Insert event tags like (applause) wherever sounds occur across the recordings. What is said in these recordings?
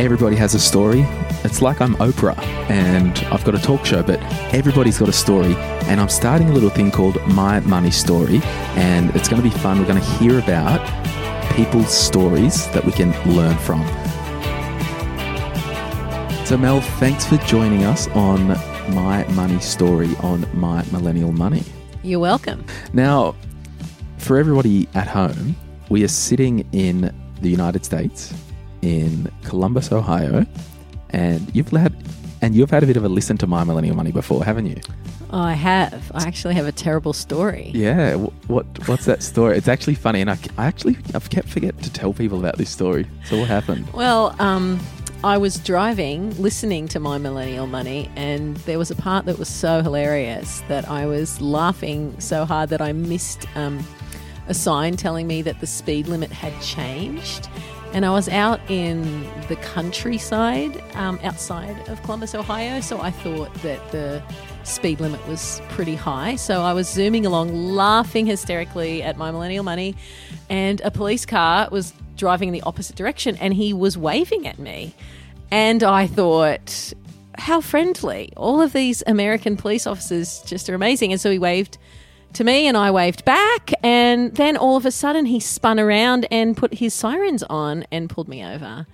Everybody has a story. It's like I'm Oprah and I've got a talk show, but everybody's got a story. And I'm starting a little thing called My Money Story. And it's going to be fun. We're going to hear about people's stories that we can learn from. So, Mel, thanks for joining us on My Money Story on My Millennial Money. You're welcome. Now, for everybody at home, we are sitting in the United States, in Columbus, Ohio, and you've had and you've had a bit of a listen to My Millennial Money before, haven't you? I have. I actually have a terrible story. Yeah. What What's that story? It's actually funny, and I, I actually I've kept forgetting to tell people about this story. So what happened? Well, um, I was driving, listening to My Millennial Money, and there was a part that was so hilarious that I was laughing so hard that I missed um, a sign telling me that the speed limit had changed. And I was out in the countryside um, outside of Columbus, Ohio, so I thought that the speed limit was pretty high. So I was zooming along, laughing hysterically at my millennial money, and a police car was driving in the opposite direction and he was waving at me. And I thought, how friendly. All of these American police officers just are amazing. And so he waved to me and I waved back. And then all of a sudden he spun around and put his sirens on and pulled me over.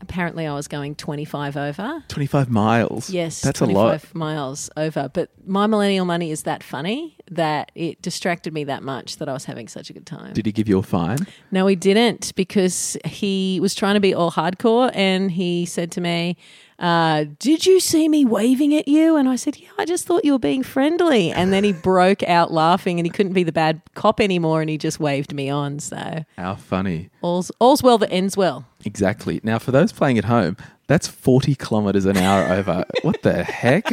Apparently, I was going 25 over. Twenty five miles. Yes, that's a 25 lot. miles over. But my millennial money is that funny that it distracted me that much that I was having such a good time. Did he give you a fine? No, he didn't because he was trying to be all hardcore and he said to me, uh, Did you see me waving at you? And I said, Yeah, I just thought you were being friendly. And then he broke out laughing and he couldn't be the bad cop anymore and he just waved me on. So How funny. all's, all's well that ends well. Exactly. Now, for those playing at home, that's 40 kilometers an hour over. (laughs) What the heck?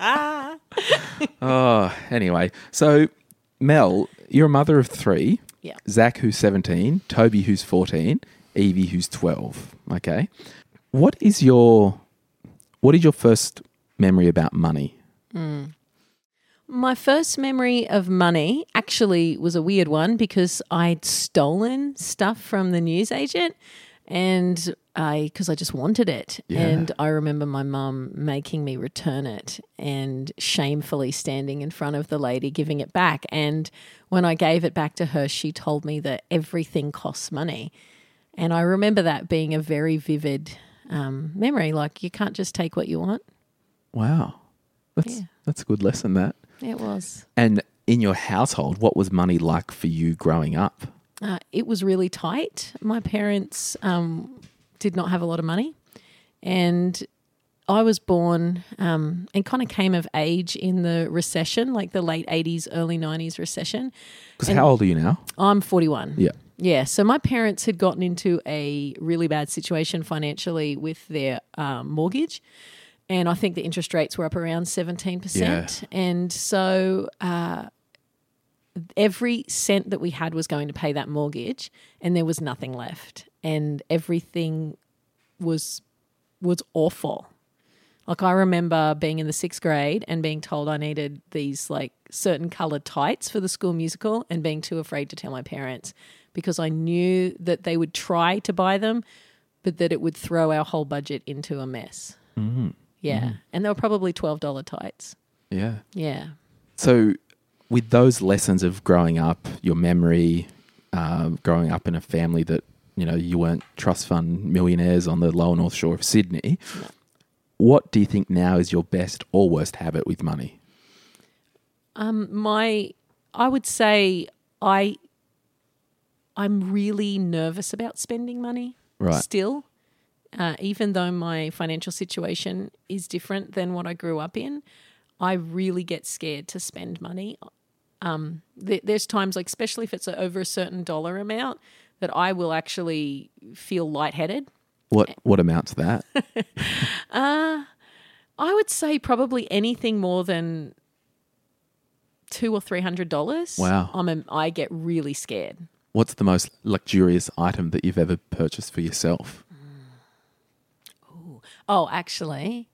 (laughs) oh, anyway. So, Mel, you're a mother of three. Yeah. Zach, who's 17, Toby, who's 14, Evie, who's 12. Okay. What is your what is your first memory about money? Hmm. My first memory of money actually was a weird one because I'd stolen stuff from the newsagent and I because I just wanted it. And I remember my mum making me return it and shamefully standing in front of the lady giving it back. And when I gave it back to her, she told me that everything costs money. And I remember that being a very vivid um, memory. Like you can't just take what you want. Wow. That's that's a good lesson that. It was. And in your household, what was money like for you growing up? Uh, it was really tight. My parents um, did not have a lot of money, and I was born um, and kind of came of age in the recession, like the late '80s, early '90s recession. Because how old are you now? I'm 41. Yeah. Yeah, so my parents had gotten into a really bad situation financially with their um, mortgage. And I think the interest rates were up around 17%. Yeah. And so uh, every cent that we had was going to pay that mortgage, and there was nothing left. And everything was was awful. Like I remember being in the sixth grade and being told I needed these like certain colored tights for the school musical and being too afraid to tell my parents because I knew that they would try to buy them, but that it would throw our whole budget into a mess. Mm-hmm. Yeah. And they were probably $12 tights. Yeah. Yeah. So, with those lessons of growing up, your memory, um, growing up in a family that you know you weren't trust fund millionaires on the lower north shore of Sydney, what do you think now is your best or worst habit with money? Um, my, I would say I, I'm really nervous about spending money. Right. Still, uh, even though my financial situation is different than what I grew up in, I really get scared to spend money. um, th- there's times like, especially if it's over a certain dollar amount, that I will actually feel lightheaded. What what amounts to that? (laughs) I would say probably anything more than two or three hundred dollars. Wow. I'm a, I get really scared. What's the most luxurious item that you've ever purchased for yourself? Oh, actually,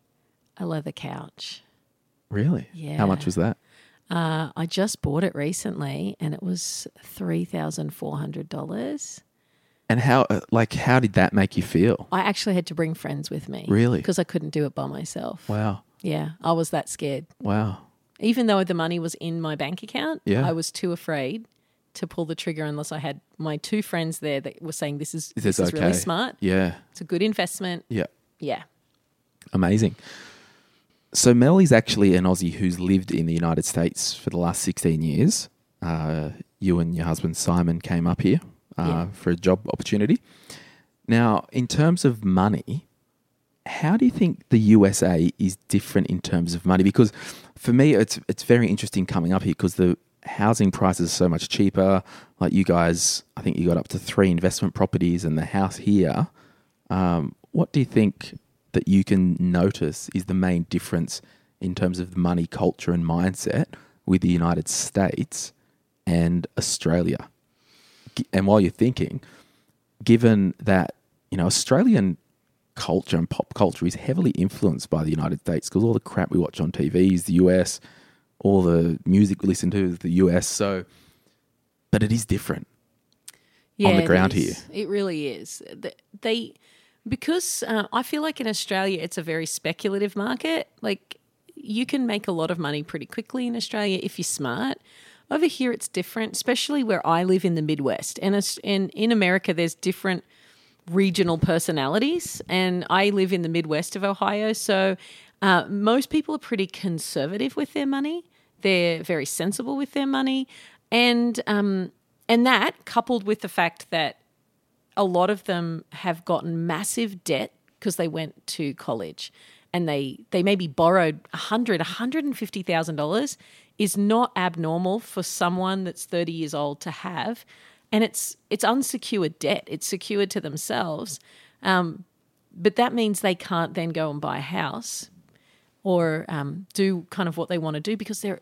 a leather couch. Really? Yeah. How much was that? Uh, I just bought it recently, and it was three thousand four hundred dollars. And how uh, like how did that make you feel? I actually had to bring friends with me. Really? Because I couldn't do it by myself. Wow. Yeah, I was that scared. Wow. Even though the money was in my bank account, Yeah. I was too afraid to pull the trigger unless I had my two friends there that were saying this is Is this this is okay? really smart. Yeah. It's a good investment. Yeah. Yeah. Amazing. So Melly's actually an Aussie who's lived in the United States for the last 16 years. Uh, you and your husband Simon came up here uh, Yeah. for a job opportunity. Now, in terms of money, how do you think the USA is different in terms of money? Because for me, it's it's very interesting coming up here because the housing prices are so much cheaper. Like you guys, I think you got up to three investment properties and the house here. Um, what do you think that you can notice is the main difference in terms of the money culture and mindset with the United States and Australia? And while you're thinking, given that you know Australian culture and pop culture is heavily influenced by the United States because all the crap we watch on TV is the US, all the music we listen to is the US. So, but it is different. on the it ground is. It really is. Th- They because uh, I feel like in Australia it's a very speculative market. Like you can make a lot of money pretty quickly in Australia if you're smart. Over here it's different, especially where I live in the Midwest, and and in America there's different regional personalities, and I live in the Midwest of Ohio, so uh, most people are pretty conservative with their money. They're very sensible with their money, and um, and that coupled with the fact that a lot of them have gotten massive debt because they went to college and they they maybe borrowed a hundred, a hundred and fifty thousand dollars is not abnormal for someone that's 30 years old to have. And it's it's unsecured debt. It's secured to themselves. Um, but that means they can't then go and buy a house or um, do kind of what they want to do because they're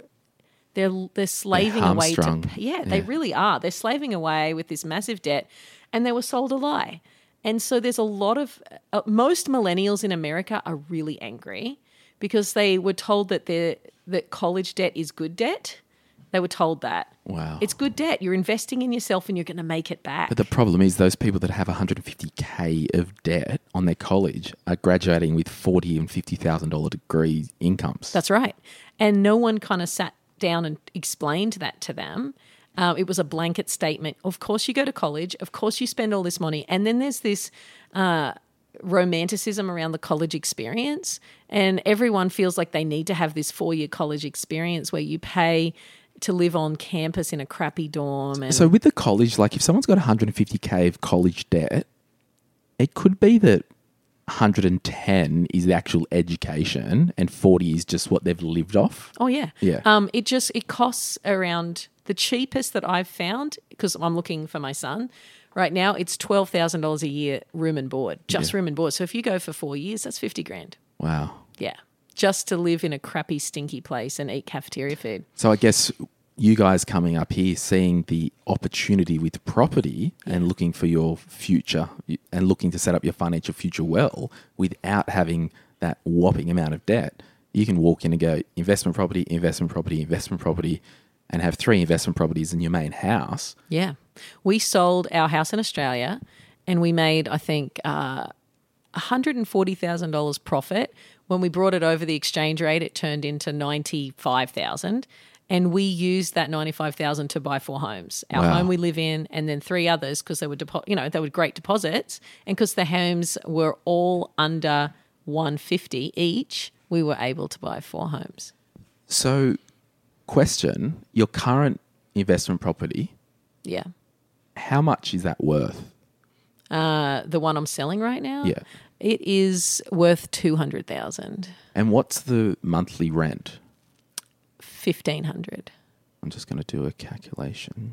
they're they're slaving away to pay- yeah, they really are. They're slaving away with this massive debt and they were sold a lie. And so there's a lot of uh, most millennials in America are really angry because they were told that they that college debt is good debt they were told that Wow. it's good debt you're investing in yourself and you're going to make it back But the problem is those people that have 150k of debt on their college are graduating with 40 and 50 thousand dollar degree incomes. That's right. And no one kind of sat down and explained that to them. Um, it was a blanket statement. Of course, you go to college. Of course, you spend all this money. And then there's this uh, romanticism around the college experience. And everyone feels like they need to have this four year college experience where you pay to live on campus in a crappy dorm. And so with the college, like if someone's got 150k of college debt, it could be that 110 is the actual education and 40 is just what they've lived off. Oh yeah, Yeah. Um, it just it costs around the cheapest that I've found because I'm looking for my son right now. It's twelve thousand dollars a year room and board, just room and board. So if you go for four years, that's fifty grand. Wow. Yeah, just to live in a crappy, stinky place and eat cafeteria food. So I guess you guys coming up here, seeing the opportunity with property and looking for your future and looking to set up your financial future well without having that whopping amount of debt, you can walk in and go investment property, investment property, investment property, and have three investment properties in your main house. Yeah, we sold our house in Australia, and we made I think uh, hundred and forty thousand dollars profit. When we brought it over the exchange rate, it turned into ninety five thousand, and we used that ninety five thousand to buy four homes. Our Wow. home we live in, and then three others because they were depo- you know they were great deposits, and because the homes were all under one fifty each, we were able to buy four homes. So, question your current investment property, Yeah, how much is that worth? uh, the one I'm selling right now. Yeah. It is worth two hundred thousand. And what's the monthly rent? Fifteen hundred. I'm just going to do a calculation.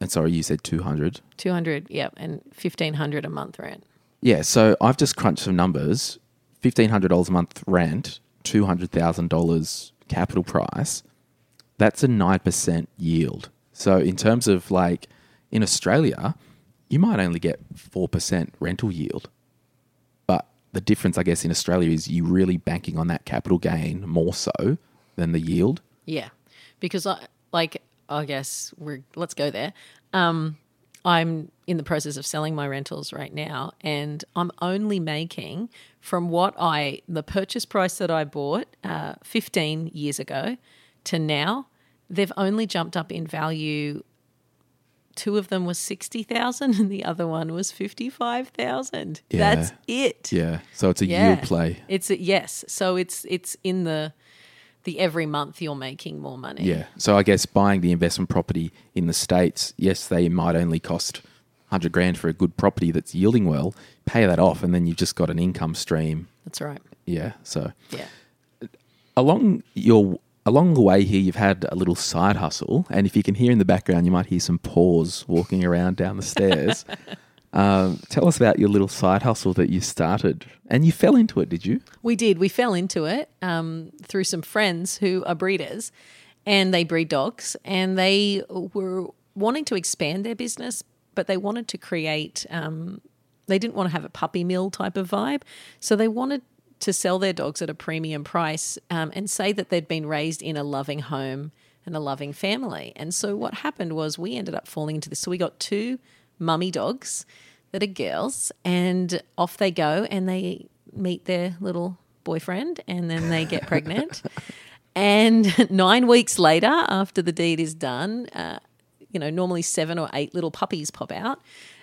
And sorry, you said 200. 200, yep, and 1500 a month rent. Yeah, so I've just crunched some numbers. $1,500 a month rent, $200,000 capital price. That's a 9% yield. So, in terms of like in Australia, you might only get 4% rental yield. The difference, I guess, in Australia is you really banking on that capital gain more so than the yield. Yeah, because I like I guess we're let's go there. Um, I'm in the process of selling my rentals right now, and I'm only making from what I the purchase price that I bought uh, 15 years ago to now. They've only jumped up in value. Two of them was sixty thousand, and the other one was fifty-five thousand. Yeah. That's it. Yeah. So it's a Yeah. yield play. It's a, yes. So it's it's in the the every month you're making more money. Yeah. So I guess buying the investment property in the States, yes, they might only cost 100 grand for a good property that's yielding well. Pay that off, and then you've just got an income stream. That's right. Yeah. So Yeah. along your along the way here, you've had a little side hustle, and if you can hear in the background, you might hear some paws walking around down the stairs. um, (laughs) tell us about your little side hustle that you started, and you fell into it, did you? We did. We fell into it um, through some friends who are breeders and they breed dogs and they were wanting to expand their business, but they wanted to create, um, they didn't want to have a puppy mill type of vibe. So they wanted to sell their dogs at a premium price um, and say that they'd been raised in a loving home and a loving family. And so what happened was we ended up falling into this. So we got two mummy dogs that are girls, and off they go and they meet their little boyfriend and then they get (laughs) pregnant. And (laughs) nine weeks later, after the deed is done, uh, you know, normally seven or eight little puppies pop out,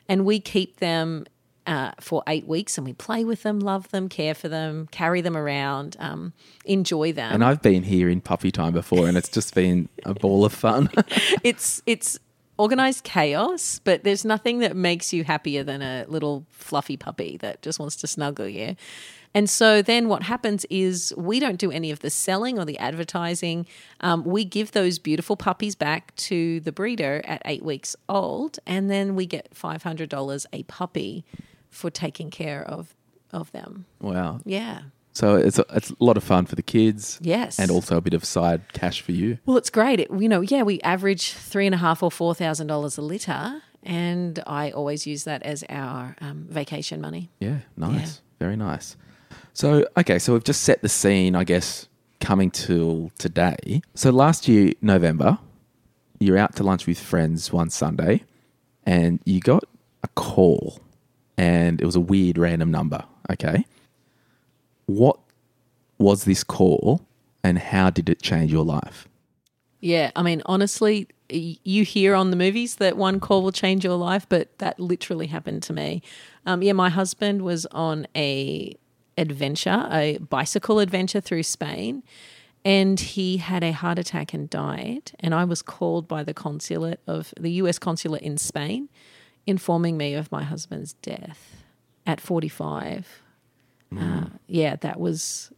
and we keep them uh, for eight weeks and we play with them, love them, care for them, carry them around, um, enjoy them. And I've been here in puppy time before, and it's just been a ball of fun. (laughs) it's it's organized chaos, but there's nothing that makes you happier than a little fluffy puppy that just wants to snuggle you. And so then what happens is we don't do any of the selling or the advertising. Um, we give those beautiful puppies back to the breeder at eight weeks old, and then we get $500 a puppy for taking care of, of them. wow. Yeah. So it's a, it's a lot of fun for the kids. Yes. And also a bit of side cash for you. Well, it's great. It, you know, yeah, we average three and a half or four thousand dollars a litter, and I always use that as our um, vacation money. Yeah, nice. Very nice. So, okay, so we've just set the scene, I guess, coming till today. So, last year, November, you're out to lunch with friends one Sunday and you got a call and it was a weird random number. Okay. What was this call and how did it change your life? Yeah, I mean, honestly, you hear on the movies that one call will change your life, but that literally happened to me. Um, yeah, my husband was on a adventure, a bicycle adventure through Spain, and he had a heart attack and died. And I was called by the consulate of the U.S. consulate in Spain, informing me of my husband's death at 45. Uh, yeah, that was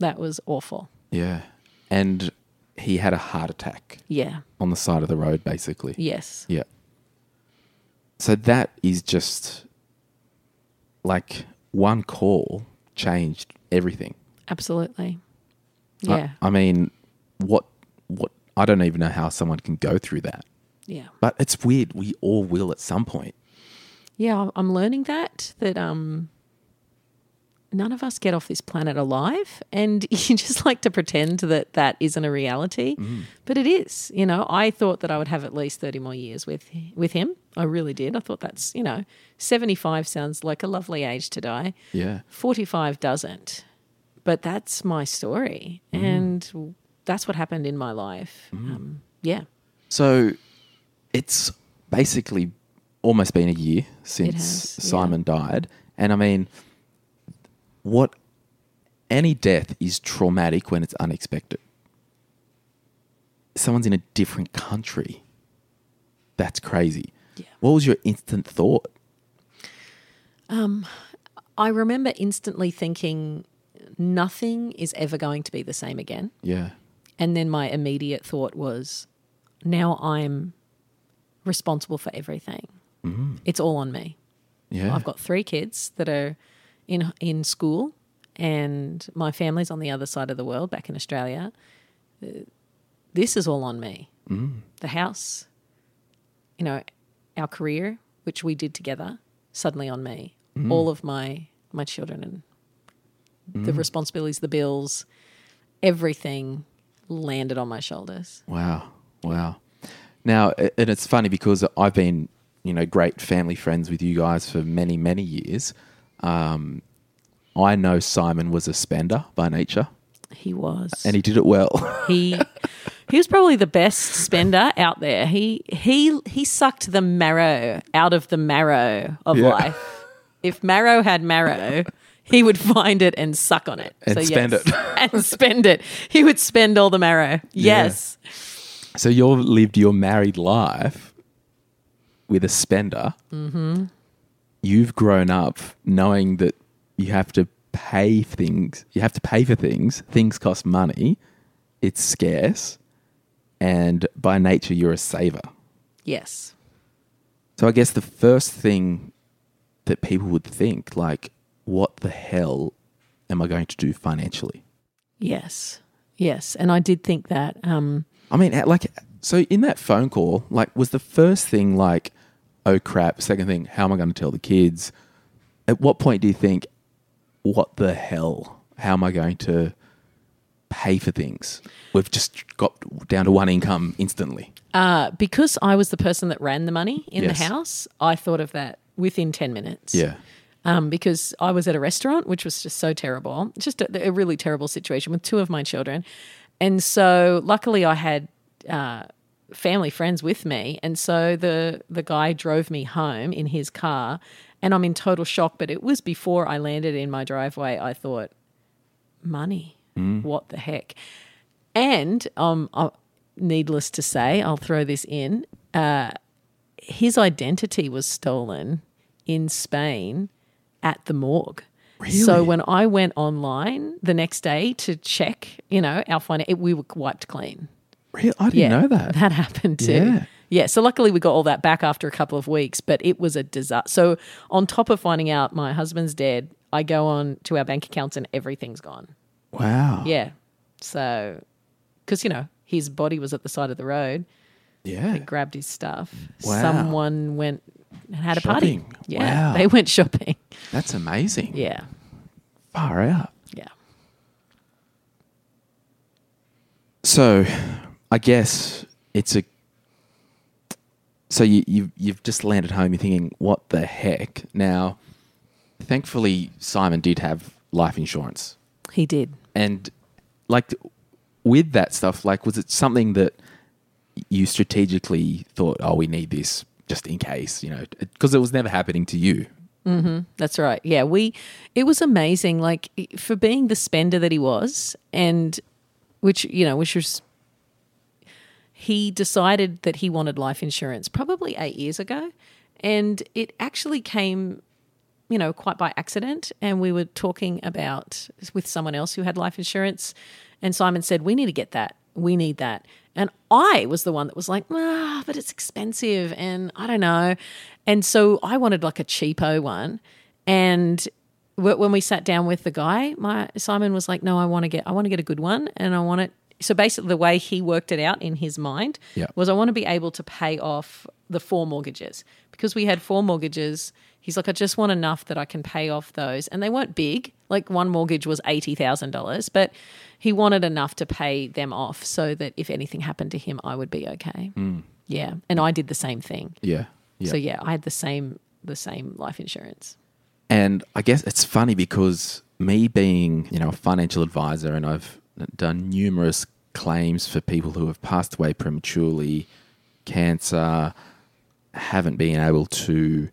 that was awful. Yeah. And he had a heart attack Yeah. on the side of the road, basically. Yes. Yeah. So that is just like one call changed everything. Absolutely. I- Yeah. I, mean, what what I don't even know how someone can go through that. Yeah. But it's weird. We all will at some point. Yeah, I'm- learning that that um none of us get off this planet alive and (laughs) you just like to pretend that that isn't a reality, but it is. You know, I thought that I would have at least 30 more years with with him. I really did. I thought that's, you know, 75 sounds like a lovely age to die. Yeah. 45 doesn't. But that's my story and that's what happened in my life. Um, yeah. So it's basically almost been a year since has, yeah. Simon died. And I mean, what any death is traumatic when it's unexpected. Someone's in a different country. That's crazy. Yeah. What was your instant thought? Um, I remember instantly thinking nothing is ever going to be the same again. Yeah. And then my immediate thought was, now I'm responsible for everything. Mm. It's all on me. Yeah. I've got three kids that are in in school, and my family's on the other side of the world, back in Australia. Uh, This is all on me. Mm. The house, you know, our career, which we did together, suddenly on me. Mm. All of my my children and the responsibilities, the bills, everything landed on my shoulders. Wow. Wow. Now, and it's funny because I've been, you know, great family friends with you guys for many, many years. Um, I know Simon was a spender by nature, He was. and he did it well. (laughs) he he was probably the best spender out there. He he he sucked the marrow out of the marrow of Yeah. life. If marrow had marrow, he would find it and suck on it. And spend it. (laughs) and spend it. He would spend all the marrow. Yes. So you've lived your married life with a spender. Mm-hmm. You've grown up knowing that you have to pay things. You have to pay for things. Things cost money. It's scarce, and by nature, you're a saver. Yes. So I guess the first thing that people would think, like, what the hell am I going to do financially? Yes. Yes. And I did think that. Um, I mean, like, so in that phone call, like, was the first thing like, oh crap? Second thing, how am I going to tell the kids? At what point do you think, what the hell? How am I going to pay for things? We've just got down to one income instantly. uh, because I was the person that ran the money in Yes. the house, I thought of that within 10 minutes. Yeah. um, because I was at a restaurant, which was just so terrible, just a, a really terrible situation with two of my children. And so, luckily, I had uh, family friends with me, and so the the guy drove me home in his car, and I'm in total shock. But it was before I landed in my driveway. I thought, money, what the heck? And um, uh, needless to say, I'll throw this in. Uh, his identity was stolen in Spain at the morgue. So when I went online the next day to check, you know, our finance, we were wiped clean. Really? I didn't know that. That happened too. Yeah. Yeah. So luckily we got all that back after a couple of weeks, but it was a disaster. So on top of finding out my husband's dead, I go on to our bank accounts and everything's gone. Wow. Yeah. So, because, you know, his body was at the side of the road. Yeah. They grabbed his stuff. Wow. Someone went and had a party. Yeah. Wow. They went shopping. That's amazing. Yeah. Far out. Yeah. So, I guess it's a. So you you you've just landed home. You're thinking, what the heck? Now, thankfully, Simon did have life insurance, He did. and like with that stuff, like was it something that you strategically thought, oh, we need this just in case, you know, because it was never happening to you. Mm-hmm. That's right. Yeah, we it was amazing like for being the spender that he was and which, you know, which was he decided that he wanted life insurance probably 8 years ago and it actually came you know, quite by accident. And we were talking about with someone else who had life insurance. And Simon said, We need to get that. We need that. And I was the one that was like, ah, but it's expensive. And I don't know. And so I wanted like a cheapo one. And when we sat down with the guy, my Simon was like, "No, I want to get, I want to get a good one, and I want it." So basically, the way he worked it out in his mind Yeah. was, I want to be able to pay off the four mortgages because we had four mortgages. He's like, I just want enough that I can pay off those, and they weren't big. Like one mortgage was eighty thousand dollars, but he wanted enough to pay them off so that if anything happened to him, I would be okay. Hmm. Yeah, and I did the same thing. Yeah. Yeah. So yeah, I had the same the same life insurance. And I guess it's funny because me being, you know, a financial advisor and I've done numerous claims for people who have passed away prematurely, cancer, haven't been able to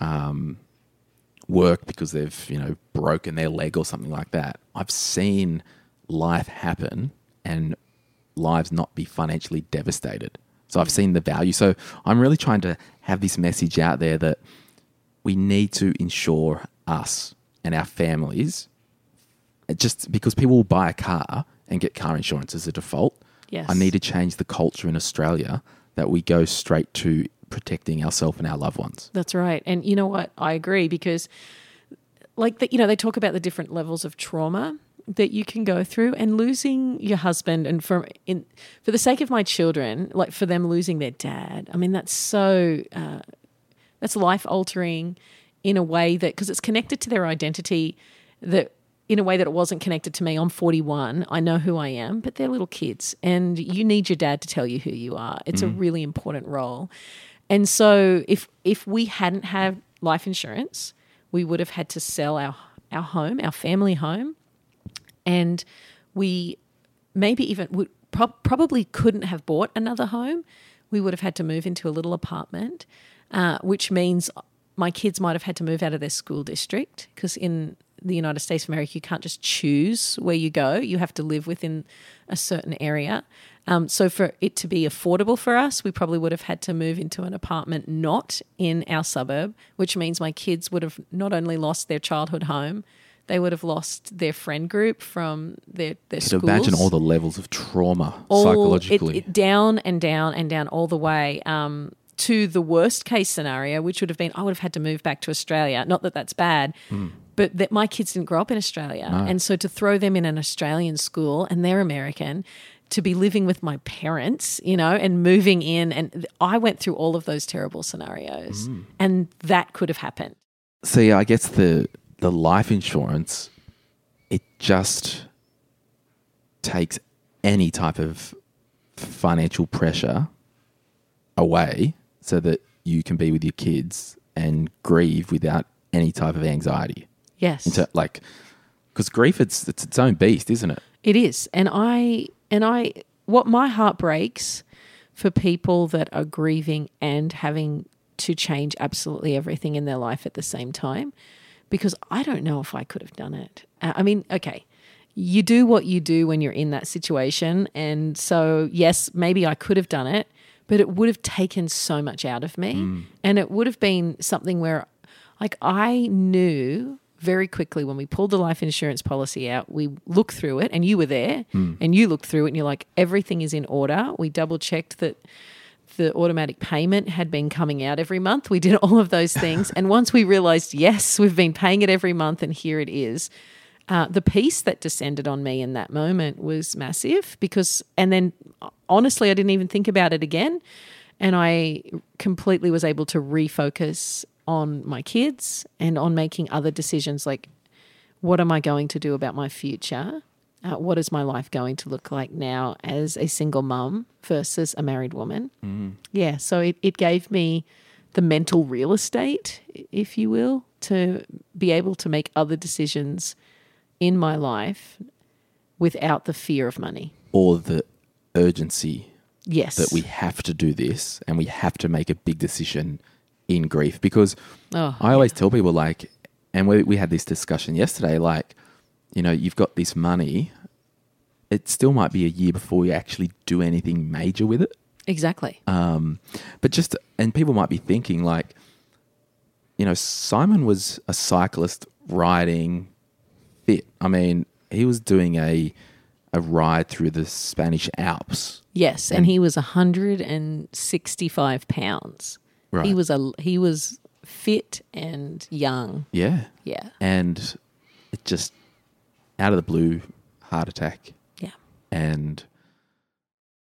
um, work because they've, you know, broken their leg or something like that. I've seen life happen and lives not be financially devastated. So I've seen the value. So I'm really trying to have this message out there that we need to insure us and our families just because people will buy a car and get car insurance as a default. Yes. I need to change the culture in Australia that we go straight to protecting ourselves and our loved ones. That's right. And you know what? I agree because, like, the, you know, they talk about the different levels of trauma that you can go through and losing your husband and for in for the sake of my children like for them losing their dad i mean that's so uh, that's life altering in a way that because it's connected to their identity that in a way that it wasn't connected to me i'm 41 i know who i am but they're little kids and you need your dad to tell you who you are it's a really important role and so if if we hadn't had life insurance we would have had to sell our our home our family home and we maybe even would prob probably couldn't have bought another home. We would have had to move into a little apartment, uh, which means my kids might have had to move out of their school district because in the United States of America, you can't just choose where you go. You have to live within a certain area. Um, so for it to be affordable for us, we probably would have had to move into an apartment not in our suburb, which means my kids would have not only lost their childhood home, they would have lost their friend group from their their Could schools. imagine all the levels of trauma All- psychologically. it, it down and down and down all the way um, to the worst case scenario, which would have been I would have had to move back to Australia. Not that that's bad, but that my kids didn't grow up in Australia, and so to throw them in an Australian school and they're American. To be living with my parents, you know, and moving in, and I went through all of those terrible scenarios, mm. and that could have happened. See, I guess the the life insurance, it just takes any type of financial pressure away so that you can be with your kids and grieve without any type of anxiety. Yes, Into like because grief it's it's its own beast, isn't it? It is. And I and I what my heart breaks for people that are grieving and having to change absolutely everything in their life at the same time because I don't know if I could have done it. Uh, I mean, okay. You do what you do when you're in that situation and so yes, maybe I could have done it, but it would have taken so much out of me and it would have been something where like I knew very quickly when we pulled the life insurance policy out, we looked through it and you were there and you looked through it and you're like, everything is in order. We double checked that the automatic payment had been coming out every month. We did (laughs) all of those things. and once we realized, yes, we've been paying it every month and here it is, uh, the peace that descended on me in that moment was massive because, and then honestly, I didn't even think about it again. And I completely was able to refocus on my kids and on making other decisions like, what am I going to do about my future? Uh, what is my life going to look like now as a single mum versus a married woman? Yeah, so it, it gave me the mental real estate, if you will, to be able to make other decisions in my life without the fear of money. Or the urgency Yes. that we have to do this and we have to make a big decision in grief because Oh, I always tell people like and we we had this discussion yesterday like you know you've got this money it still might be a year before you actually do anything major with it exactly. um, but just and people might be thinking like you know Simon was a cyclist riding fit I mean he was doing a a ride through the Spanish Alps Yes, and he was 165 pounds. Right. He was a he was fit and young. yeah Yeah. and it just out of the blue heart attack Yeah. and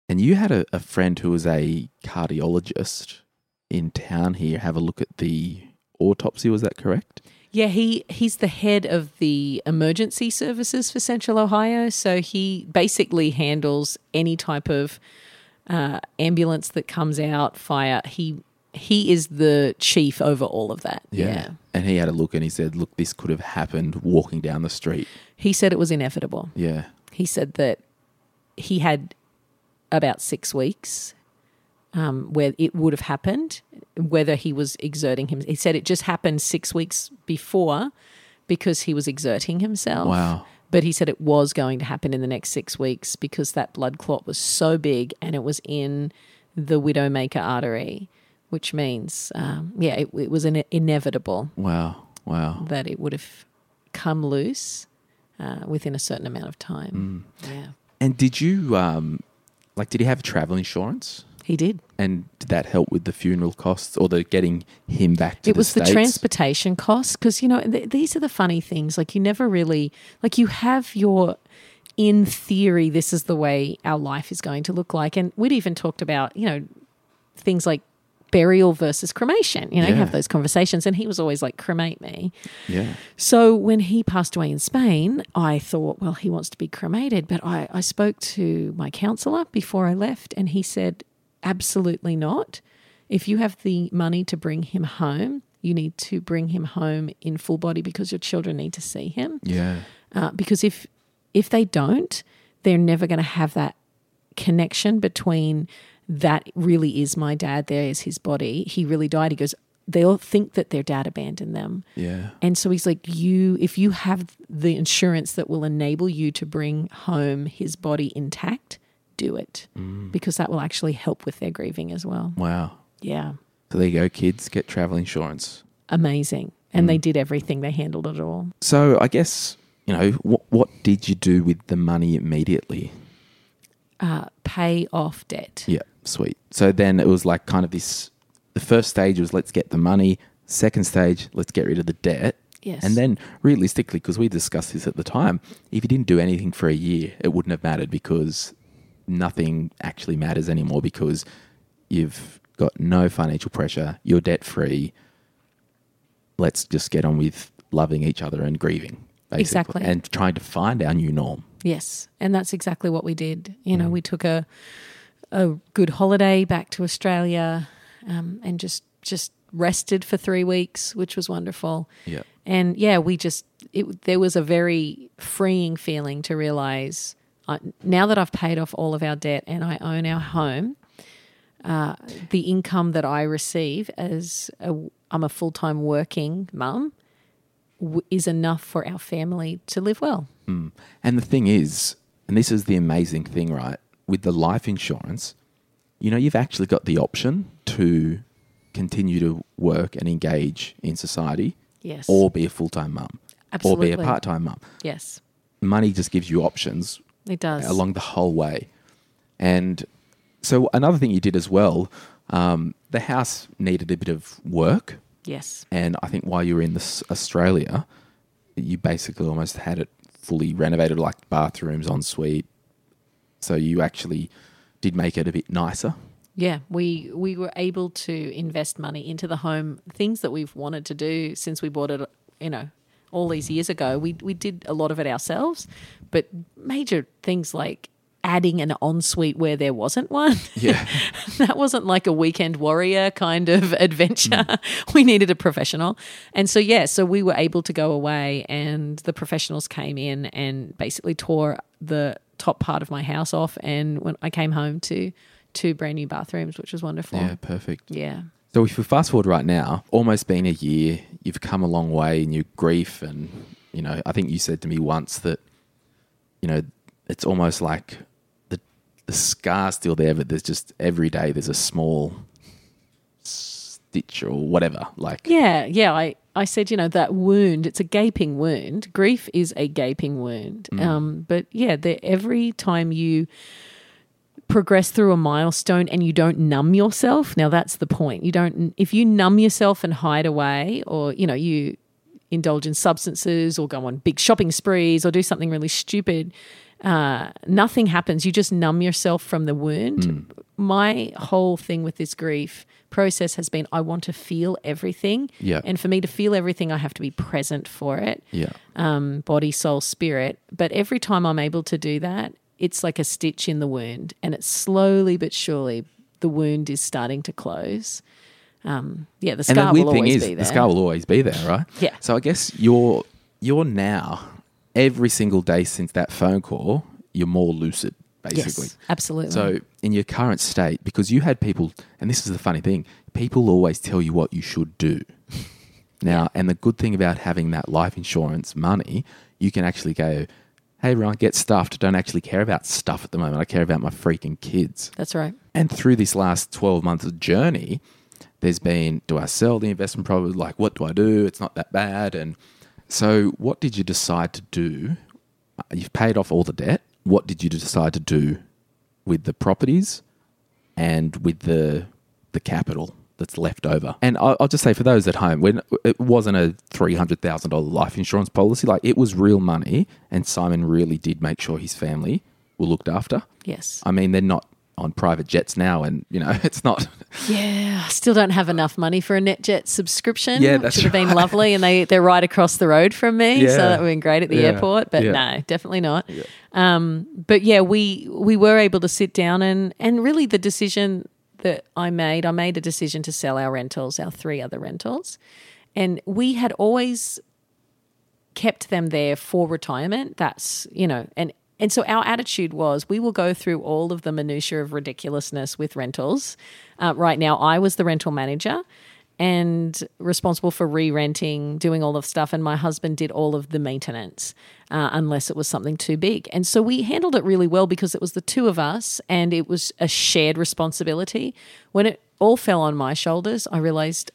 and you had a, a friend who was a cardiologist in town here have a look at the autopsy was that correct Yeah, he he's the head of the emergency services for Central Ohio, so he basically handles any type of uh, ambulance that comes out, fire. He he is the chief over all of that. yeah. and he had a look and he said look this could have happened walking down the street He said it was inevitable. yeah He said that he had about six weeks um, where it would have happened, whether he was exerting him. He said it just happened six weeks before because he was exerting himself. Wow. But he said it was going to happen in the next six weeks because that blood clot was so big and it was in the widowmaker artery, which means, um, yeah, it, it was an inevitable wow wow that it would have come loose uh, within a certain amount of time. Yeah. And did you um, like? Did he have travel insurance? He did. And did that help with the funeral costs or the getting him back to the it the was the transportation costs because you know th- these are the funny things like you never really like you have your in theory this is the way our life is going to look like and we'd even talked about you know things like burial versus cremation you know you Yeah. have those conversations and he was always like cremate me Yeah. so when he passed away in Spain, I thought, well, he wants to be cremated. But I, I spoke to my counselor before I left, and he said, absolutely not. If you have the money to bring him home, you need to bring him home in full body because your children need to see him. Yeah. Uh, because if if they don't, they're never going to have that connection between that really is my dad. There is his body. He really died. He goes. They'll think that their dad abandoned them. Yeah. And so he's like, you, if you have the insurance that will enable you to bring home his body intact, do it because that will actually help with their grieving as well. Wow. Yeah. So there you go, kids. Get travel insurance. Amazing. And they did everything, they handled it all. So I guess you know what. What did you do with the money immediately? Uh, pay off debt. Yeah, sweet. So then it was like kind of this. The first stage was let's get the money. Second stage, let's get rid of the debt. Yes. And then realistically, because we discussed this at the time, if you didn't do anything for a year, it wouldn't have mattered because nothing actually matters anymore because you've got no financial pressure, you're debt free. Let's just get on with loving each other and grieving, basically, Exactly. and trying to find our new norm. Yes, and that's exactly what we did. You know, mm-hmm. we took a a good holiday back to Australia, um, and just just rested for three weeks, which was wonderful. Yeah. And yeah, we just it, there was a very freeing feeling to realize uh, now that I've paid off all of our debt and I own our home, uh, the income that I receive as a, I'm a full time working mum w- is enough for our family to live well. And the thing is, and this is the amazing thing, right? With the life insurance, you know, you've actually got the option to continue to work and engage in society Yes. or be a full time mum Absolutely. or be a part time mum. Yes, Money just gives you options it does. along the whole way. And so, another thing you did as well, um, the house needed a bit of work. yes. And I think while you were in this Australia, you basically almost had it fully renovated, like bathrooms, ensuite. So you actually did make it a bit nicer. Yeah, we we were able to invest money into the home. Things that we've wanted to do since we bought it, you know, all these years ago. We we did a lot of it ourselves, but major things like adding an ensuite where there wasn't one. Yeah. (laughs) that wasn't like a weekend warrior kind of (laughs) adventure. Mm. (laughs) we needed a professional. And so, yeah, so we were able to go away, and the professionals came in and basically tore the top part of my house off. And when I came home to two brand new bathrooms, which was wonderful. Yeah, perfect. Yeah. So if we fast forward right now, almost been a year, you've come a long way in your grief. And, you know, I think you said to me once that, you know, it's almost like the, the scar's still there, but there's just every day there's a small stitch or whatever. Like, Yeah, yeah. I, I said, you know, that wound, it's a gaping wound. Grief is a gaping wound. Um, but yeah, the, every time you progress through a milestone and you don't numb yourself, now that's the point. You don't, if you numb yourself and hide away, or, you know, you indulge in substances or go on big shopping sprees or do something really stupid, uh, nothing happens. You just numb yourself from the wound. My whole thing with this grief process has been I want to feel everything. Yeah. And for me to feel everything, I have to be present for it yeah. um, body, soul, spirit. But every time I'm able to do that, it's like a stitch in the wound. And it's slowly but surely the wound is starting to close. Um, yeah, the scar and the weird will thing always is, be there. the scar will always be there, right? Yeah. So I guess you're you're now every single day since that phone call, you're more lucid, basically. yes, absolutely. So in your current state, because you had people, and this is the funny thing, people always tell you what you should do. (laughs) Now, and the good thing about having that life insurance money, you can actually go, hey, Ryan, get stuffed. Don't actually care about stuff at the moment. I care about my freaking kids. That's right. And through this last 12 months of journey, there's been do I sell the investment property? Like, what do I do? It's not that bad. And so, what did you decide to do? You've paid off all the debt. What did you decide to do with the properties and with the the capital that's left over? And I'll, I'll just say for those at home, when it wasn't a three hundred thousand dollar life insurance policy, like it was real money, and Simon really did make sure his family were looked after. Yes. I mean, they're not on private jets now, and you know, (laughs) it's not. Yeah, I still don't have enough money for a NetJet subscription. Yeah, which should would have been lovely, and they they're right across the road from me, Yeah. so that would have been great at the Yeah. airport. But Yeah. no, definitely not. Um, but yeah, we we were able to sit down and and really the decision that I made, I made a decision to sell our rentals, our three other rentals, and we had always kept them there for retirement. That's you know, and and so our attitude was we will go through all of the minutiae of ridiculousness with rentals. Uh, right now, I was the rental manager and responsible for re-renting, doing all of stuff, and my husband did all of the maintenance, uh, unless it was something too big. And so we handled it really well because it was the two of us, and it was a shared responsibility. When it all fell on my shoulders, I realized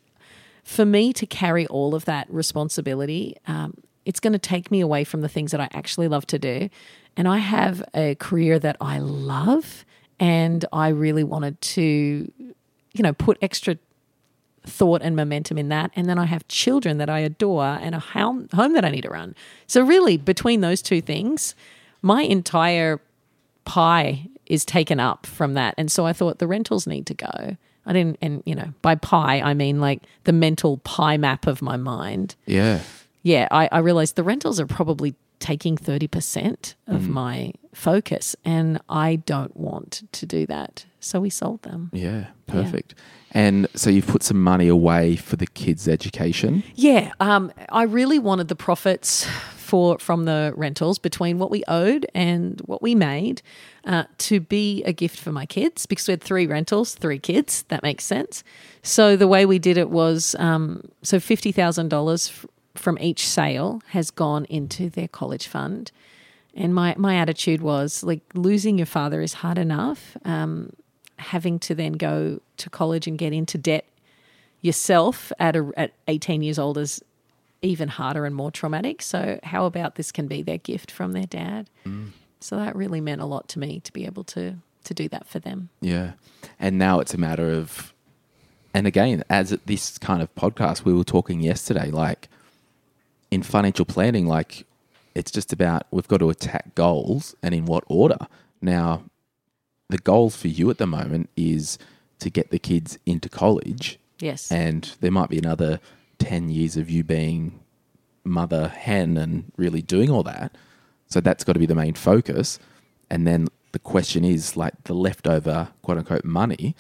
for me to carry all of that responsibility, um, it's going to take me away from the things that I actually love to do. And I have a career that I love, and I really wanted to, you know, put extra thought and momentum in that. And then I have children that I adore and a home, home that I need to run. So, really, between those two things, my entire pie is taken up from that. And so I thought the rentals need to go. I didn't, and you know, by pie, I mean like the mental pie map of my mind. Yeah, Yeah, I, I realized the rentals are probably taking 30% of my focus, and I don't want to do that. So we sold them. yeah, perfect. And so you've put some money away for the kids' education. Yeah, um, I really wanted the profits for from the rentals between what we owed and what we made uh, to be a gift for my kids because we had three rentals, three kids. That makes sense. So the way we did it was um, so fifty thousand dollars from each sale has gone into their college fund. And my, my attitude was like losing your father is hard enough. Um, having to then go to college and get into debt yourself at a, at 18 years old is even harder and more traumatic. So how about this can be their gift from their dad? So that really meant a lot to me to be able to to do that for them. Yeah. And now it's a matter of, and again, as at this kind of podcast, we were talking yesterday, like in financial planning, like it's just about we've got to attack goals and in what order. Now, the goal for you at the moment is to get the kids into college, Yes. and there might be another 10 years of you being mother hen and really doing all that. So that's got to be the main focus. And then the question is like the leftover quote unquote money,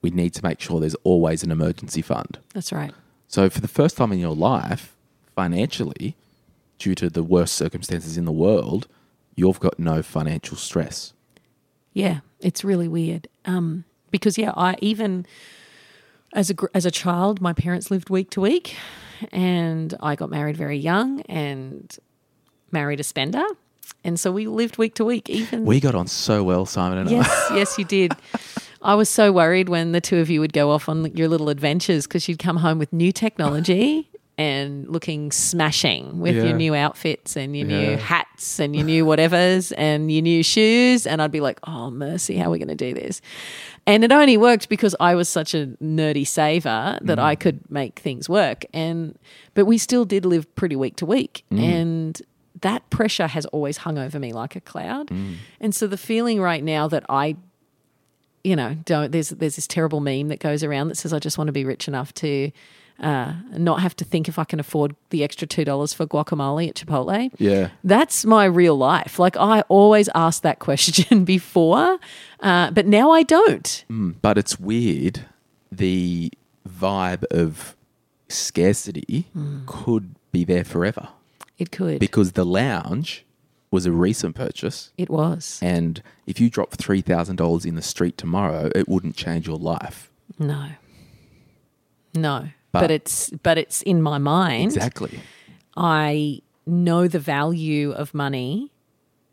we need to make sure there's always an emergency fund. That's right. So for the first time in your life, financially, due to the worst circumstances in the world, you've got no financial stress. Yeah, it's really weird. Um, because yeah, I even as a as a child, my parents lived week to week, and I got married very young and married a spender, and so we lived week to week. Even We got on so well, Simon and I. yes, yes, you did. I was so worried when the two of you would go off on your little adventures because you'd come home with new technology and looking smashing with Yeah. your new outfits and your new hats and your new whatevers (laughs) and your new shoes. And I'd be like, oh, mercy, how are we going to do this? And it only worked because I was such a nerdy saver that I mm. could make things work. And but we still did live pretty week to week. Mm. And that pressure has always hung over me like a cloud. Mm. And so the feeling right now that I you know, don't there's there's this terrible meme that goes around that says I just want to be rich enough to uh, not have to think if I can afford the extra two dollars for guacamole at Chipotle. Yeah. That's my real life. Like I always asked that question (laughs) before, uh, but now I don't. But it's weird. The vibe of scarcity could be there forever It could. because the lounge was a recent purchase. it was. And if you drop $3,000 in the street tomorrow, it wouldn't change your life. No. No. But, But- it's but it's in my mind. Exactly. I know the value of money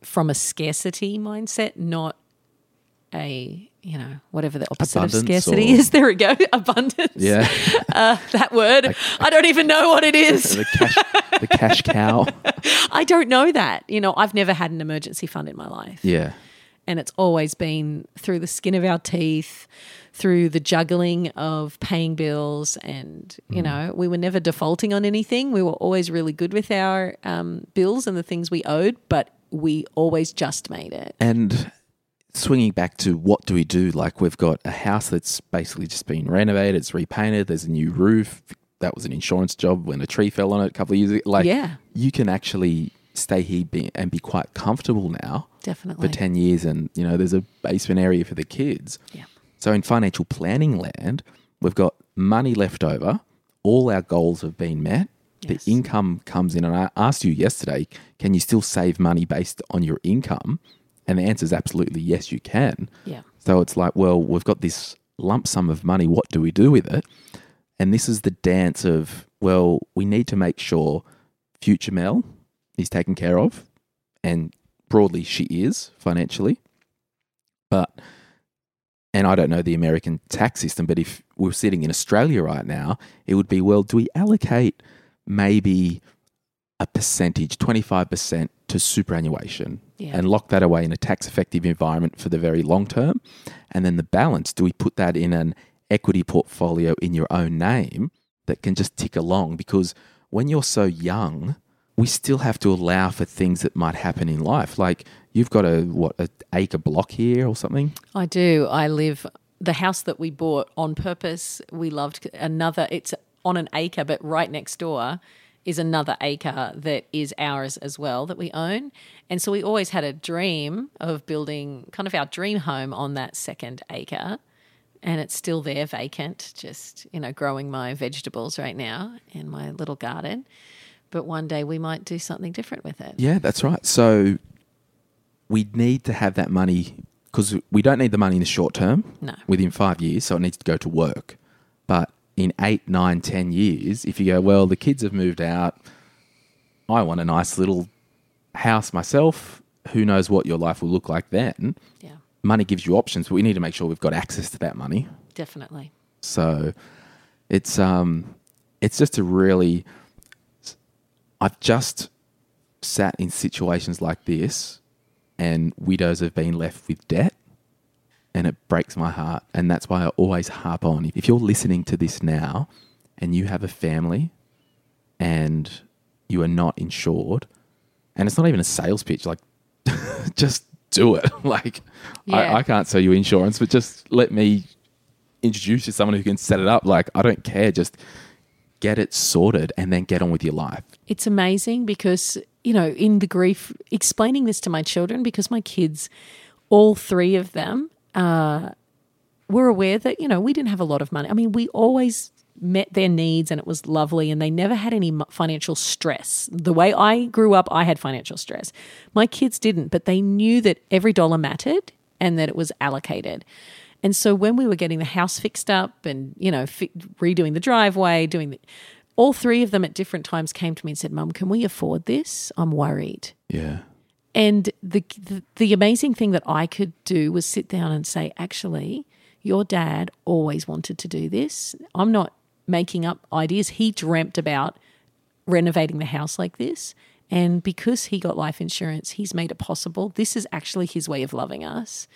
from a scarcity mindset, not a you know whatever the opposite Abundance of scarcity or- is. (laughs) There we go, abundance. Yeah. (laughs) uh, that word. I don't even know what it is. the cash the cash cow. (laughs) I don't know that. You know, I've never had an emergency fund in my life. Yeah. And it's always been through the skin of our teeth, through the juggling of paying bills. And, you Mm. know, we were never defaulting on anything. We were always really good with our um, bills and the things we owed, but we always just made it. And swinging back to what do we do? Like we've got a house that's basically just been renovated, it's repainted, there's a new roof. That was an insurance job when a tree fell on it a couple of years ago. Like Yeah. you can actually stay here be, and be quite comfortable now Definitely. for 10 years and you know there's a basement area for the kids. Yeah. So in financial planning land, we've got money left over. All our goals have been met. Yes. The income comes in, and I asked you yesterday, can you still save money based on your income? And the answer is absolutely yes, you can. Yeah. So it's like, well, we've got this lump sum of money. What do we do with it? And this is the dance of, well, we need to make sure future Mel is taken care of. And broadly, she is financially. But, and I don't know the American tax system, but if we're sitting in Australia right now, it would be, well, do we allocate maybe a percentage, 25% to superannuation Yeah. and lock that away in a tax effective environment for the very long term? And then the balance, do we put that in an equity portfolio in your own name that can just tick along? Because when you're so young, we still have to allow for things that might happen in life. Like you've got a what a acre block here or something. I do. I live the house that we bought on purpose. We loved another. It's on an acre, but right next door is another acre that is ours as well that we own. And so we always had a dream of building kind of our dream home on that second acre. And it's still there vacant, just, you know, growing my vegetables right now in my little garden. But one day we might do something different with it. Yeah, that's right. So we need to have that money because we don't need the money in the short term. No. Within five years, so it needs to go to work. But in eight, nine, ten years, if you go, well, the kids have moved out, I want a nice little house myself. Who knows what your life will look like then? Yeah, Money gives you options, but we need to make sure we've got access to that money. definitely. So it's um it's just a really I've just sat in situations like this and widows have been left with debt and it breaks my heart and that's why I always harp on if you're listening to this now and you have a family and you are not insured and it's not even a sales pitch like (laughs) just do it (laughs) like Yeah. I, I can't sell you insurance but just let me introduce you to someone who can set it up. Like, I don't care. Just get it sorted and then get on with your life. It's amazing because, you know, in the grief, explaining this to my children, because my kids, all three of them, uh, were aware that, you know, we didn't have a lot of money. I mean, we always met their needs and it was lovely and they never had any financial stress. The way I grew up, I had financial stress. My kids didn't, but they knew that every dollar mattered and that it was allocated. And so when we were getting the house fixed up and, you know, fi- redoing the driveway, doing the, all three of them at different times came to me and said, Mum, can we afford this? I'm worried. Yeah. And the, the the amazing thing that I could do was sit down and say, actually, your dad always wanted to do this. I'm not making up ideas. He dreamt about renovating the house like this. And because he got life insurance, he's made it possible. This is actually his way of loving us.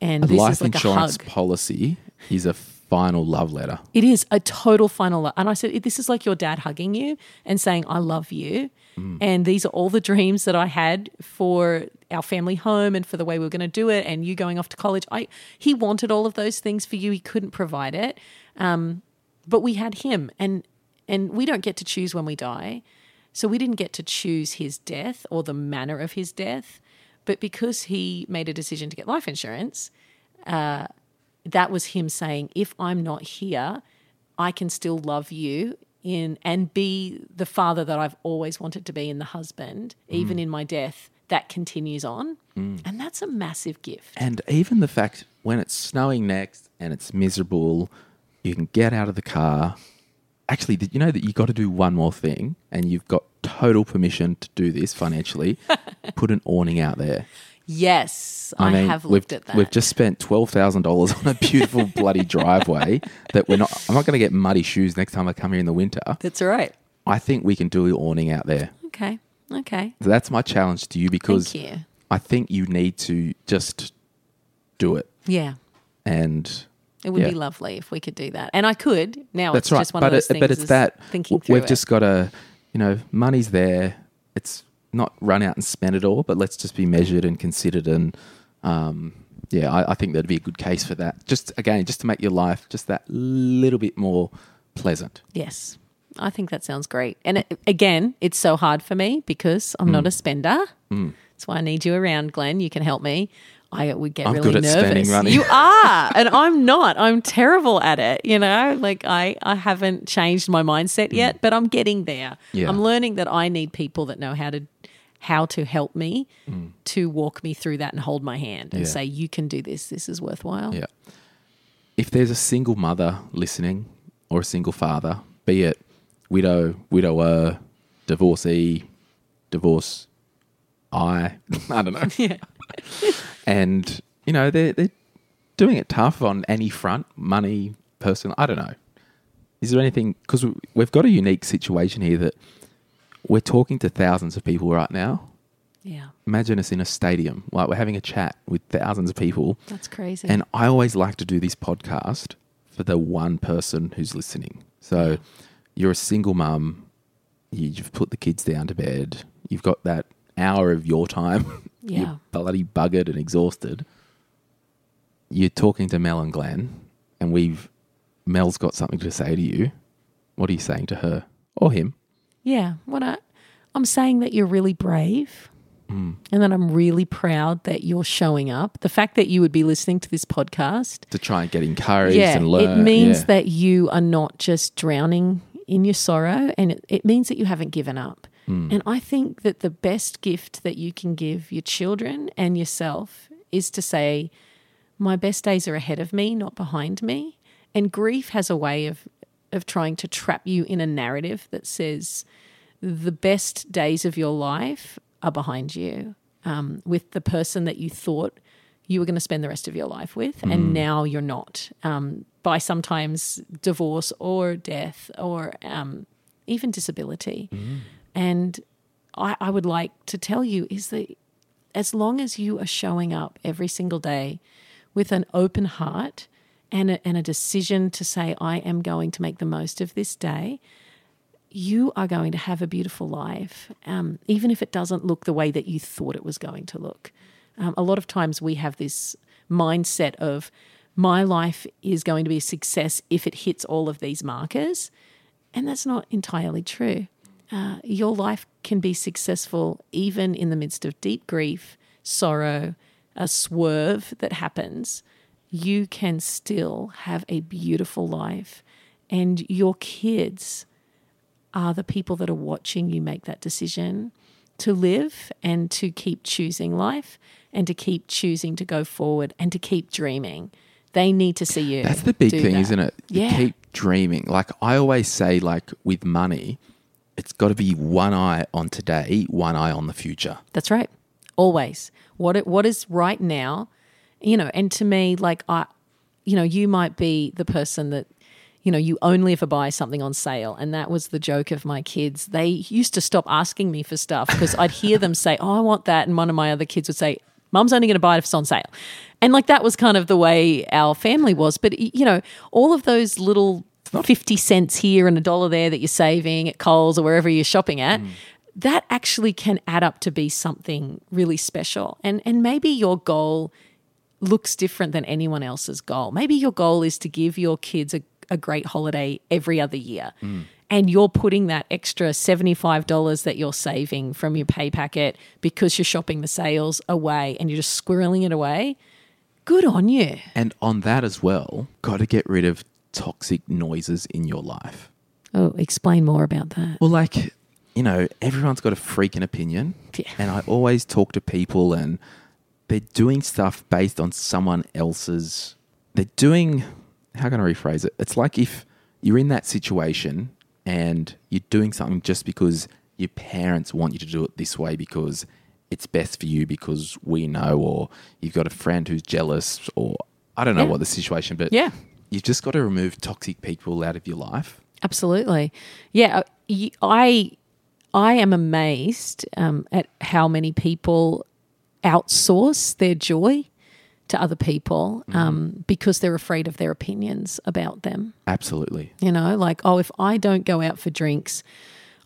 And A this life is like insurance a hug. policy is a final love letter. It is a total final. lo- And I said, this is like your dad hugging you and saying, I love you. And these are all the dreams that I had for our family home and for the way we were going to do it and you going off to college. I He wanted all of those things for you. He couldn't provide it. Um, but we had him and and we don't get to choose when we die. So we didn't get to choose his death or the manner of his death. But because he made a decision to get life insurance, uh, that was him saying, if I'm not here, I can still love you in and be the father that I've always wanted to be and the husband, even in my death, that continues on. And that's a massive gift. And even the fact when it's snowing next and it's miserable, you can get out of the car. Actually, did you know that you got to do one more thing and you've got total permission to do this financially? (laughs) Put an awning out there. Yes, I, have we've, looked at that. We've just spent twelve thousand dollars on a beautiful (laughs) bloody driveway that we're not. I'm not going to get muddy shoes next time I come here in the winter. that's right. I think we can do the awning out there. Okay. Okay. So that's my challenge to you because you. I think you need to just do it. Yeah. And It would Yeah. be lovely if we could do that. And I could. Now that's it's right. just one but of those it, things. but it's that thinking through we've just got to, you know, money's there. It's not run out and spend it all, but let's just be measured and considered. And um, yeah, I, I think that'd be a good case for that. Just again, just to make your life just that little bit more pleasant. Yes. I think that sounds great. And it, again, it's so hard for me because I'm Hmm. not a spender. That's why I need you around, Glen. You can help me. I would get I'm really good at nervous. spending money. You are, and I'm not. I'm terrible at it. You know, like I, I haven't changed my mindset yet, mm. but I'm getting there. Yeah. I'm learning that I need people that know how to how to help me mm. to walk me through that and hold my hand and. Yeah. say, "You can do this. This is worthwhile." Yeah. If there's a single mother listening or a single father, be it widow, widower, divorcee, divorce, I, (laughs) I don't know. (laughs) Yeah. (laughs) and you know they're they're doing it tough on any front, money, person. I don't know. Is there anything? Because we've got a unique situation here that we're talking to thousands of people right now. Yeah. Imagine us in a stadium, like we're having a chat with thousands of people. That's crazy. And I always like to do this podcast for the one person who's listening. So you're a single mum, you've put the kids down to bed, you've got that hour of your time, (laughs) Yeah. you're bloody buggered and exhausted. You're talking to Mel and Glen, and we've Mel's got something to say to you. What are you saying to her or him? Yeah, what I, I'm saying that you're really brave, Hmm. and that I'm really proud that you're showing up. The fact that you would be listening to this podcast, To try and get encouraged yeah, and learn. it means yeah. that you are not just drowning in your sorrow, and it, it means that you haven't given up. Hmm. And I think that the best gift that you can give your children and yourself is to say, my best days are ahead of me, not behind me. And grief has a way of of trying to trap you in a narrative that says the best days of your life are behind you um, with the person that you thought you were going to spend the rest of your life with, and now you're not. Um, by sometimes divorce or death or um, even disability. And I, I would like to tell you is that as long as you are showing up every single day with an open heart and a, and a decision to say, I am going to make the most of this day, you are going to have a beautiful life, um, even if it doesn't look the way that you thought it was going to look. Um, a lot of times we have this mindset of, my life is going to be a success if it hits all of these markers. And that's not entirely true. Uh, your life can be successful even in the midst of deep grief, sorrow, a swerve that happens. You can still have a beautiful life. And your kids are the people that are watching you make that decision to live and to keep choosing life and to keep choosing to go forward and to keep dreaming. They need to see you. That's the big thing, isn't it? You Yeah. keep dreaming. Like I always say, like with money, it's got to be one eye on today, one eye on the future. That's right. Always. What it, what is right now, you know, and to me, like I, you know, you might be the person that, you know, you only ever buy something on sale. And that was the joke of my kids. They used to stop asking me for stuff because I'd hear them say, Oh, I want that. And one of my other kids would say, Mum's only going to buy it if it's on sale. And like that was kind of the way our family was. But, you know, all of those little 50 cents here and a dollar there that you're saving at Coles or wherever you're shopping at, mm. that actually can add up to be something really special. And and maybe your goal looks different than anyone else's goal. Maybe your goal is to give your kids a, a great holiday every other year. Mm. And you're putting that extra $75 that you're saving from your pay packet because you're shopping the sales away and you're just squirreling it away. Good on you. And on that as well, got to get rid of toxic noises in your life. Oh, explain more about that. Well, like, you know, everyone's got a freaking opinion. Yeah. And I always talk to people and they're doing stuff based on someone else's. They're doing, how can I rephrase it? It's like if you're in that situation and you're doing something just because your parents want you to do it this way because it's best for you because we know, or you've got a friend who's jealous, or I don't know Yeah. what the situation, but Yeah. You've just got to remove toxic people out of your life. Absolutely. Yeah, I, y- I I am amazed um, at how many people outsource their joy to other people um, because they're afraid of their opinions about them. Absolutely. You know, like, oh, if I don't go out for drinks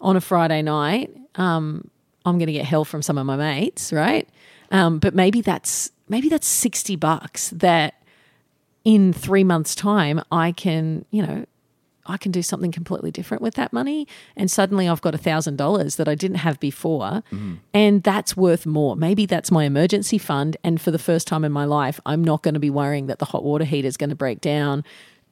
on a Friday night, um, I'm going to get hell from some of my mates, right? Um, but maybe that's maybe that's sixty bucks that in three months' time I can, you know, I can do something completely different with that money, and suddenly I've got a thousand dollars that I didn't have before, mm-hmm. and that's worth more. Maybe that's my emergency fund, and for the first time in my life, I'm not going to be worrying that the hot water heater is going to break down.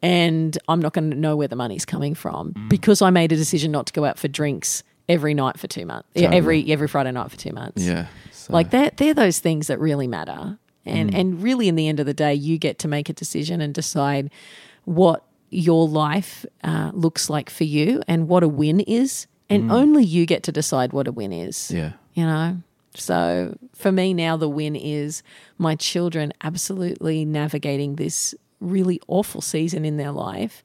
And I'm not going to know where the money's coming from mm. because I made a decision not to go out for drinks every night for two months, yeah, every every Friday night for two months. Yeah. So- Like they're they're those things that really matter. And and really in the end of the day you get to make a decision and decide what your life uh, looks like for you and what a win is. And only you get to decide what a win is. Yeah. You know? So for me now the win is my children absolutely navigating this really awful season in their life.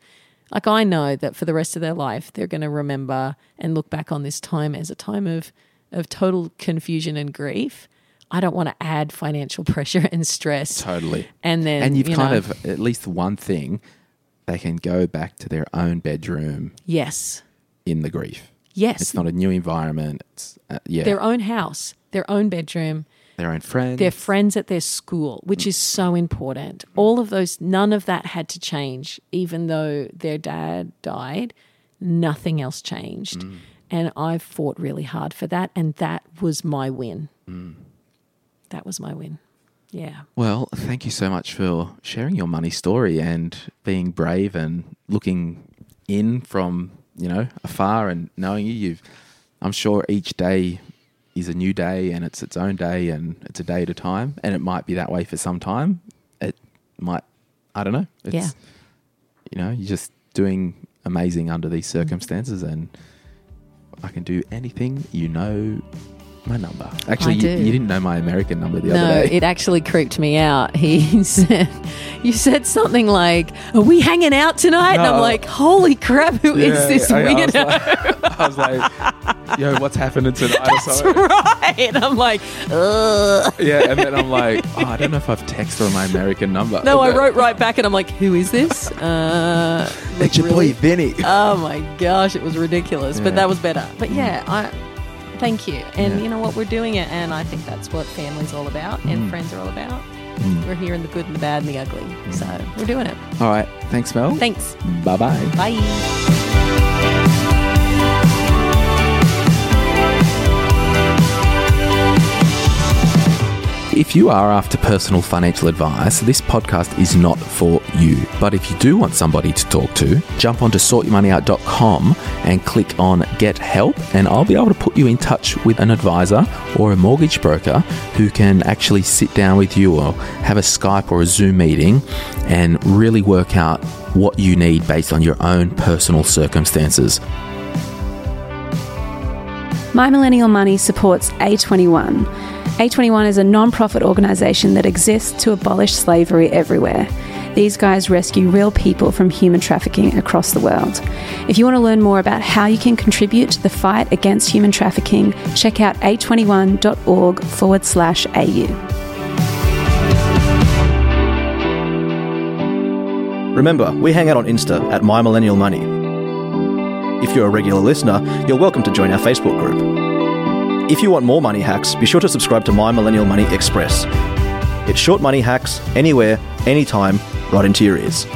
Like I know that for the rest of their life they're going to remember and look back on this time as a time of of total confusion and grief. I don't want to add financial (laughs) pressure and stress. Totally. And then and you've you kind know- of at least one thing they can go back to their own bedroom yes. in the grief. Yes. It's not a new environment. It's uh, yeah, their own house, their own bedroom, their own friends. their friends at their school, which is so important. All of those, none of that had to change, even though their dad died. Nothing else changed. And I fought really hard for that. And that was my win. That was my win. Yeah. Well, thank you so much for sharing your money story and being brave and looking in from, you know, afar and knowing you. You've, I'm sure each day is a new day and it's its own day and it's a day at a time. And it might be that way for some time. It might, I don't know. It's, Yeah. You know, you're just doing amazing under these circumstances and I can do anything you know my number. Actually, I you, do. you didn't know my American number the no, other day. No, it actually creeped me out. He (laughs) said, "You said something like, are we hanging out tonight?" And I'm like, "Holy crap! Who is Yeah, this I- I was like- I was like, yo, what's happening tonight? or (laughs) That's something. right. I'm like, Ugh. Yeah, and then I'm like, oh, I don't know if I've texted her my American number. No, I wrote right back and I'm like, who is this? Uh, It's like, your really? boy Vinny. Oh my gosh, it was ridiculous, Yeah. but that was better. But yeah, I thank you. And Yeah. you know what, we're doing it, and I think that's what family's all about, Mm. and friends are all about. We're here in the good and the bad and the ugly, Mm. so we're doing it. All right, thanks, Mel. Thanks. Bye bye. Bye. If you are after personal financial advice, this podcast is not for you. But if you do want somebody to talk to, jump onto sortyourmoneyout.com and click on Get Help, and I'll be able to put you in touch with an advisor or a mortgage broker who can actually sit down with you or have a Skype or a Zoom meeting and really work out what you need based on your own personal circumstances. My Millennial Money supports A21. A21 is a non profit organisation that exists to abolish slavery everywhere. These guys rescue real people from human trafficking across the world. If you want to learn more about how you can contribute to the fight against human trafficking, check out a21.org forward slash AU. Remember, we hang out on Insta at My Millennial Money. If you're a regular listener, you're welcome to join our Facebook group. If you want more money hacks, be sure to subscribe to My Millennial Money Express. It's short money hacks anywhere, anytime, right into your ears.